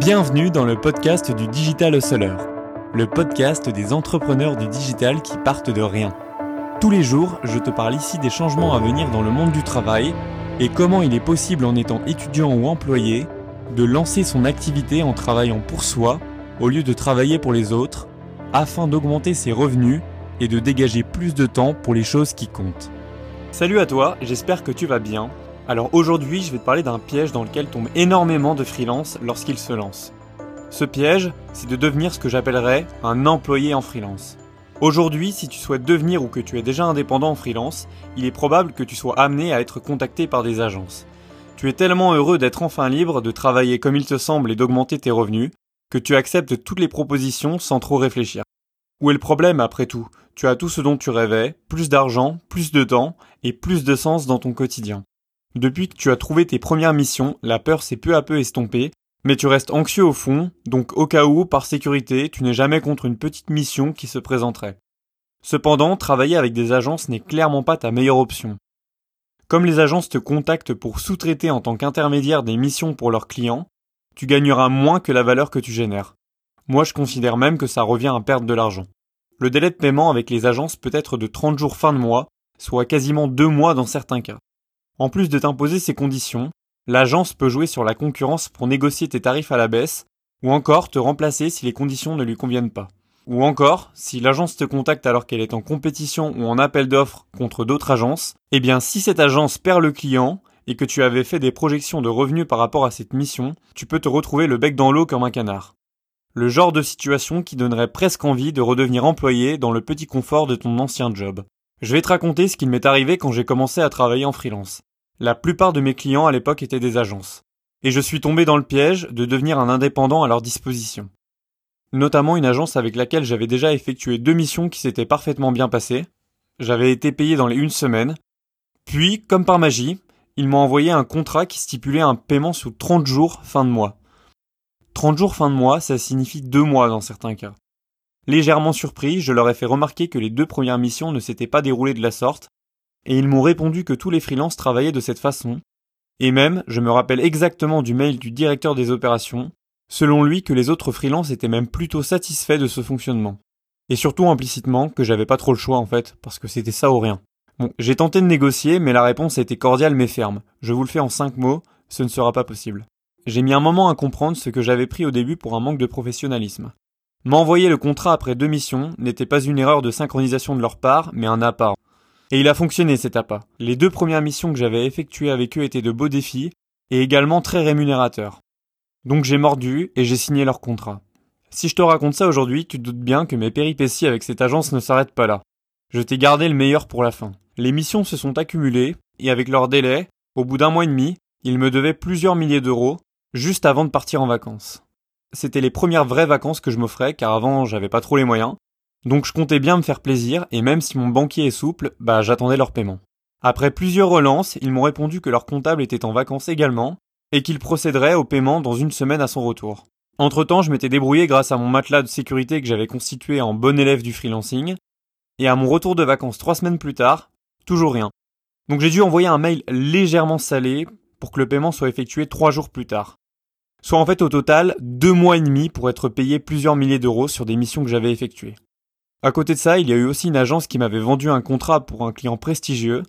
Bienvenue dans le podcast du Digital Hustler, le podcast des entrepreneurs du digital qui partent de rien. Tous les jours, je te parle ici des changements à venir dans le monde du travail et comment il est possible en étant étudiant ou employé de lancer son activité en travaillant pour soi au lieu de travailler pour les autres afin d'augmenter ses revenus et de dégager plus de temps pour les choses qui comptent. Salut à toi, j'espère que tu vas bien. Alors aujourd'hui, je vais te parler d'un piège dans lequel tombent énormément de freelance lorsqu'ils se lancent. Ce piège, c'est de devenir ce que j'appellerais un employé en freelance. Aujourd'hui, si tu souhaites devenir ou que tu es déjà indépendant en freelance, il est probable que tu sois amené à être contacté par des agences. Tu es tellement heureux d'être enfin libre, de travailler comme il te semble et d'augmenter tes revenus, que tu acceptes toutes les propositions sans trop réfléchir. Où est le problème après tout? Tu as tout ce dont tu rêvais, plus d'argent, plus de temps et plus de sens dans ton quotidien. Depuis que tu as trouvé tes premières missions, la peur s'est peu à peu estompée, mais tu restes anxieux au fond, donc au cas où, par sécurité, tu n'es jamais contre une petite mission qui se présenterait. Cependant, travailler avec des agences n'est clairement pas ta meilleure option. Comme les agences te contactent pour sous-traiter en tant qu'intermédiaire des missions pour leurs clients, tu gagneras moins que la valeur que tu génères. Moi, je considère même que ça revient à perdre de l'argent. Le délai de paiement avec les agences peut être de 30 jours fin de mois, soit quasiment 2 mois dans certains cas. En plus de t'imposer ces conditions, l'agence peut jouer sur la concurrence pour négocier tes tarifs à la baisse, ou encore te remplacer si les conditions ne lui conviennent pas. Ou encore, si l'agence te contacte alors qu'elle est en compétition ou en appel d'offres contre d'autres agences, eh bien si cette agence perd le client et que tu avais fait des projections de revenus par rapport à cette mission, tu peux te retrouver le bec dans l'eau comme un canard. Le genre de situation qui donnerait presque envie de redevenir employé dans le petit confort de ton ancien job. Je vais te raconter ce qui m'est arrivé quand j'ai commencé à travailler en freelance. La plupart de mes clients à l'époque étaient des agences. Et je suis tombé dans le piège de devenir un indépendant à leur disposition. Notamment une agence avec laquelle j'avais déjà effectué deux missions qui s'étaient parfaitement bien passées. J'avais été payé dans les une semaine. Puis, comme par magie, ils m'ont envoyé un contrat qui stipulait un paiement sous 30 jours fin de mois. 30 jours fin de mois, ça signifie deux mois dans certains cas. Légèrement surpris, je leur ai fait remarquer que les deux premières missions ne s'étaient pas déroulées de la sorte, et ils m'ont répondu que tous les freelances travaillaient de cette façon, et même, je me rappelle exactement du mail du directeur des opérations, selon lui que les autres freelances étaient même plutôt satisfaits de ce fonctionnement. Et surtout implicitement que j'avais pas trop le choix en fait, parce que c'était ça ou rien. Bon, j'ai tenté de négocier, mais la réponse a été cordiale mais ferme. Je vous le fais en cinq mots, ce ne sera pas possible. J'ai mis un moment à comprendre ce que j'avais pris au début pour un manque de professionnalisme. M'envoyer le contrat après deux missions n'était pas une erreur de synchronisation de leur part, mais un appât. Et il a fonctionné cet appât. Les deux premières missions que j'avais effectuées avec eux étaient de beaux défis, et également très rémunérateurs. Donc j'ai mordu et j'ai signé leur contrat. Si je te raconte ça aujourd'hui, tu te doutes bien que mes péripéties avec cette agence ne s'arrêtent pas là. Je t'ai gardé le meilleur pour la fin. Les missions se sont accumulées, et avec leur délai, au bout d'un mois et demi, ils me devaient plusieurs milliers d'euros, juste avant de partir en vacances. C'était les premières vraies vacances que je m'offrais, car avant j'avais pas trop les moyens. Donc je comptais bien me faire plaisir, et même si mon banquier est souple, bah j'attendais leur paiement. Après plusieurs relances, ils m'ont répondu que leur comptable était en vacances également, et qu'il procéderait au paiement dans une semaine à son retour. Entre temps, je m'étais débrouillé grâce à mon matelas de sécurité que j'avais constitué en bon élève du freelancing, et à mon retour de vacances trois semaines plus tard, toujours rien. Donc j'ai dû envoyer un mail légèrement salé pour que le paiement soit effectué trois jours plus tard. Soit en fait au total deux mois et demi pour être payé plusieurs milliers d'euros sur des missions que j'avais effectuées. À côté de ça, il y a eu aussi une agence qui m'avait vendu un contrat pour un client prestigieux,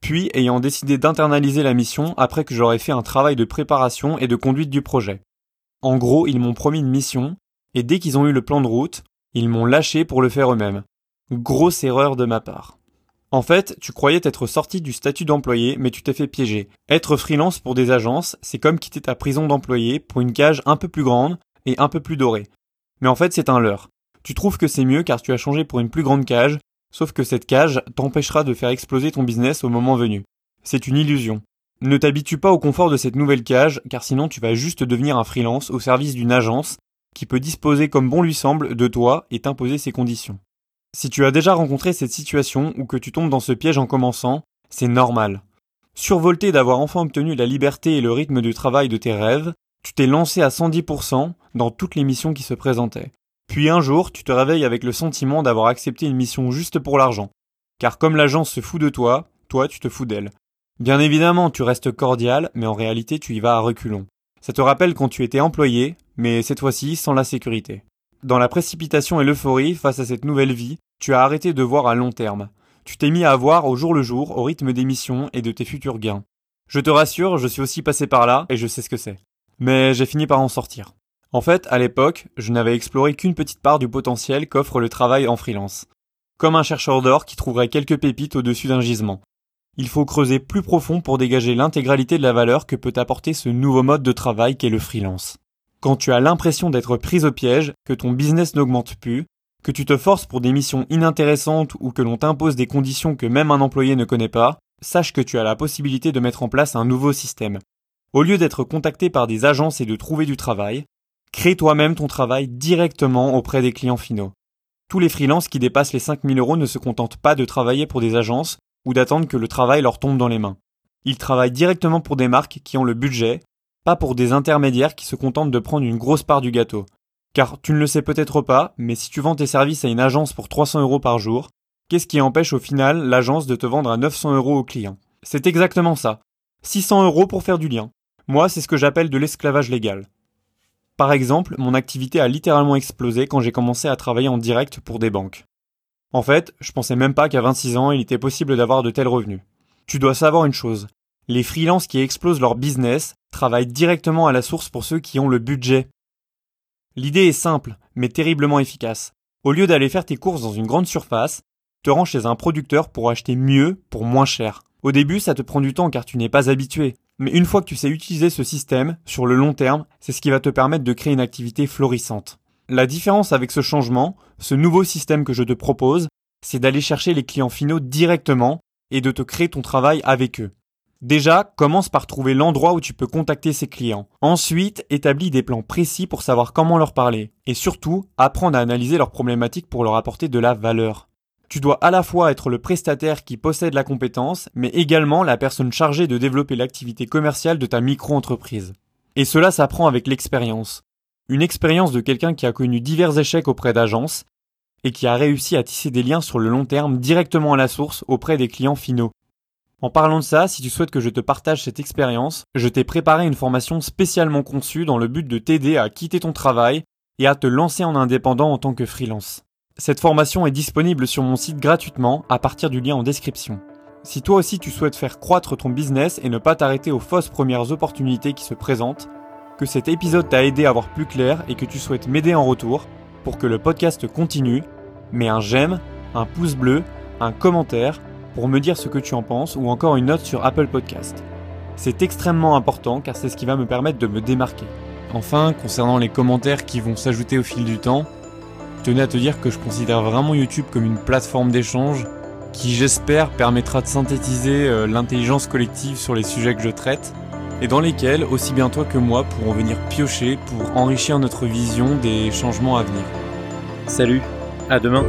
puis ayant décidé d'internaliser la mission après que j'aurais fait un travail de préparation et de conduite du projet. En gros, ils m'ont promis une mission, et dès qu'ils ont eu le plan de route, ils m'ont lâché pour le faire eux-mêmes. Grosse erreur de ma part. En fait, tu croyais être sorti du statut d'employé, mais tu t'es fait piéger. Être freelance pour des agences, c'est comme quitter ta prison d'employé pour une cage un peu plus grande et un peu plus dorée. Mais en fait, c'est un leurre. Tu trouves que c'est mieux car tu as changé pour une plus grande cage, sauf que cette cage t'empêchera de faire exploser ton business au moment venu. C'est une illusion. Ne t'habitue pas au confort de cette nouvelle cage, car sinon tu vas juste devenir un freelance au service d'une agence qui peut disposer comme bon lui semble de toi et t'imposer ses conditions. Si tu as déjà rencontré cette situation ou que tu tombes dans ce piège en commençant, c'est normal. Survolté d'avoir enfin obtenu la liberté et le rythme de travail de tes rêves, tu t'es lancé à 110% dans toutes les missions qui se présentaient. Puis un jour, tu te réveilles avec le sentiment d'avoir accepté une mission juste pour l'argent. Car comme l'agence se fout de toi, toi tu te fous d'elle. Bien évidemment, tu restes cordial, mais en réalité tu y vas à reculons. Ça te rappelle quand tu étais employé, mais cette fois-ci sans la sécurité. Dans la précipitation et l'euphorie face à cette nouvelle vie, tu as arrêté de voir à long terme. Tu t'es mis à voir au jour le jour, au rythme des missions et de tes futurs gains. Je te rassure, je suis aussi passé par là et je sais ce que c'est. Mais j'ai fini par en sortir. En fait, à l'époque, je n'avais exploré qu'une petite part du potentiel qu'offre le travail en freelance. Comme un chercheur d'or qui trouverait quelques pépites au-dessus d'un gisement. Il faut creuser plus profond pour dégager l'intégralité de la valeur que peut apporter ce nouveau mode de travail qu'est le freelance. Quand tu as l'impression d'être prise au piège, que ton business n'augmente plus, que tu te forces pour des missions inintéressantes ou que l'on t'impose des conditions que même un employé ne connaît pas, sache que tu as la possibilité de mettre en place un nouveau système. Au lieu d'être contacté par des agences et de trouver du travail, crée toi-même ton travail directement auprès des clients finaux. Tous les freelances qui dépassent les 5000 euros ne se contentent pas de travailler pour des agences ou d'attendre que le travail leur tombe dans les mains. Ils travaillent directement pour des marques qui ont le budget, pas pour des intermédiaires qui se contentent de prendre une grosse part du gâteau. Car tu ne le sais peut-être pas, mais si tu vends tes services à une agence pour 300 euros par jour, qu'est-ce qui empêche au final l'agence de te vendre à 900 euros au client? C'est exactement ça. 600 euros pour faire du lien. Moi, c'est ce que j'appelle de l'esclavage légal. Par exemple, mon activité a littéralement explosé quand j'ai commencé à travailler en direct pour des banques. En fait, je pensais même pas qu'à 26 ans, il était possible d'avoir de tels revenus. Tu dois savoir une chose. Les freelances qui explosent leur business travaillent directement à la source pour ceux qui ont le budget. L'idée est simple, mais terriblement efficace. Au lieu d'aller faire tes courses dans une grande surface, te rends chez un producteur pour acheter mieux pour moins cher. Au début, ça te prend du temps car tu n'es pas habitué. Mais une fois que tu sais utiliser ce système, sur le long terme, c'est ce qui va te permettre de créer une activité florissante. La différence avec ce changement, ce nouveau système que je te propose, c'est d'aller chercher les clients finaux directement et de te créer ton travail avec eux. Déjà, commence par trouver l'endroit où tu peux contacter ces clients. Ensuite, établis des plans précis pour savoir comment leur parler. Et surtout, apprendre à analyser leurs problématiques pour leur apporter de la valeur. Tu dois à la fois être le prestataire qui possède la compétence, mais également la personne chargée de développer l'activité commerciale de ta micro-entreprise. Et cela s'apprend avec l'expérience. Une expérience de quelqu'un qui a connu divers échecs auprès d'agences et qui a réussi à tisser des liens sur le long terme directement à la source auprès des clients finaux. En parlant de ça, si tu souhaites que je te partage cette expérience, je t'ai préparé une formation spécialement conçue dans le but de t'aider à quitter ton travail et à te lancer en indépendant en tant que freelance. Cette formation est disponible sur mon site gratuitement à partir du lien en description. Si toi aussi tu souhaites faire croître ton business et ne pas t'arrêter aux fausses premières opportunités qui se présentent, que cet épisode t'a aidé à voir plus clair et que tu souhaites m'aider en retour pour que le podcast continue, mets un j'aime, un pouce bleu, un commentaire pour me dire ce que tu en penses ou encore une note sur Apple Podcast. C'est extrêmement important car c'est ce qui va me permettre de me démarquer. Enfin, concernant les commentaires qui vont s'ajouter au fil du temps, tenais à te dire que je considère vraiment YouTube comme une plateforme d'échange qui j'espère permettra de synthétiser euh, l'intelligence collective sur les sujets que je traite et dans lesquels aussi bien toi que moi pourrons venir piocher pour enrichir notre vision des changements à venir. Salut, à demain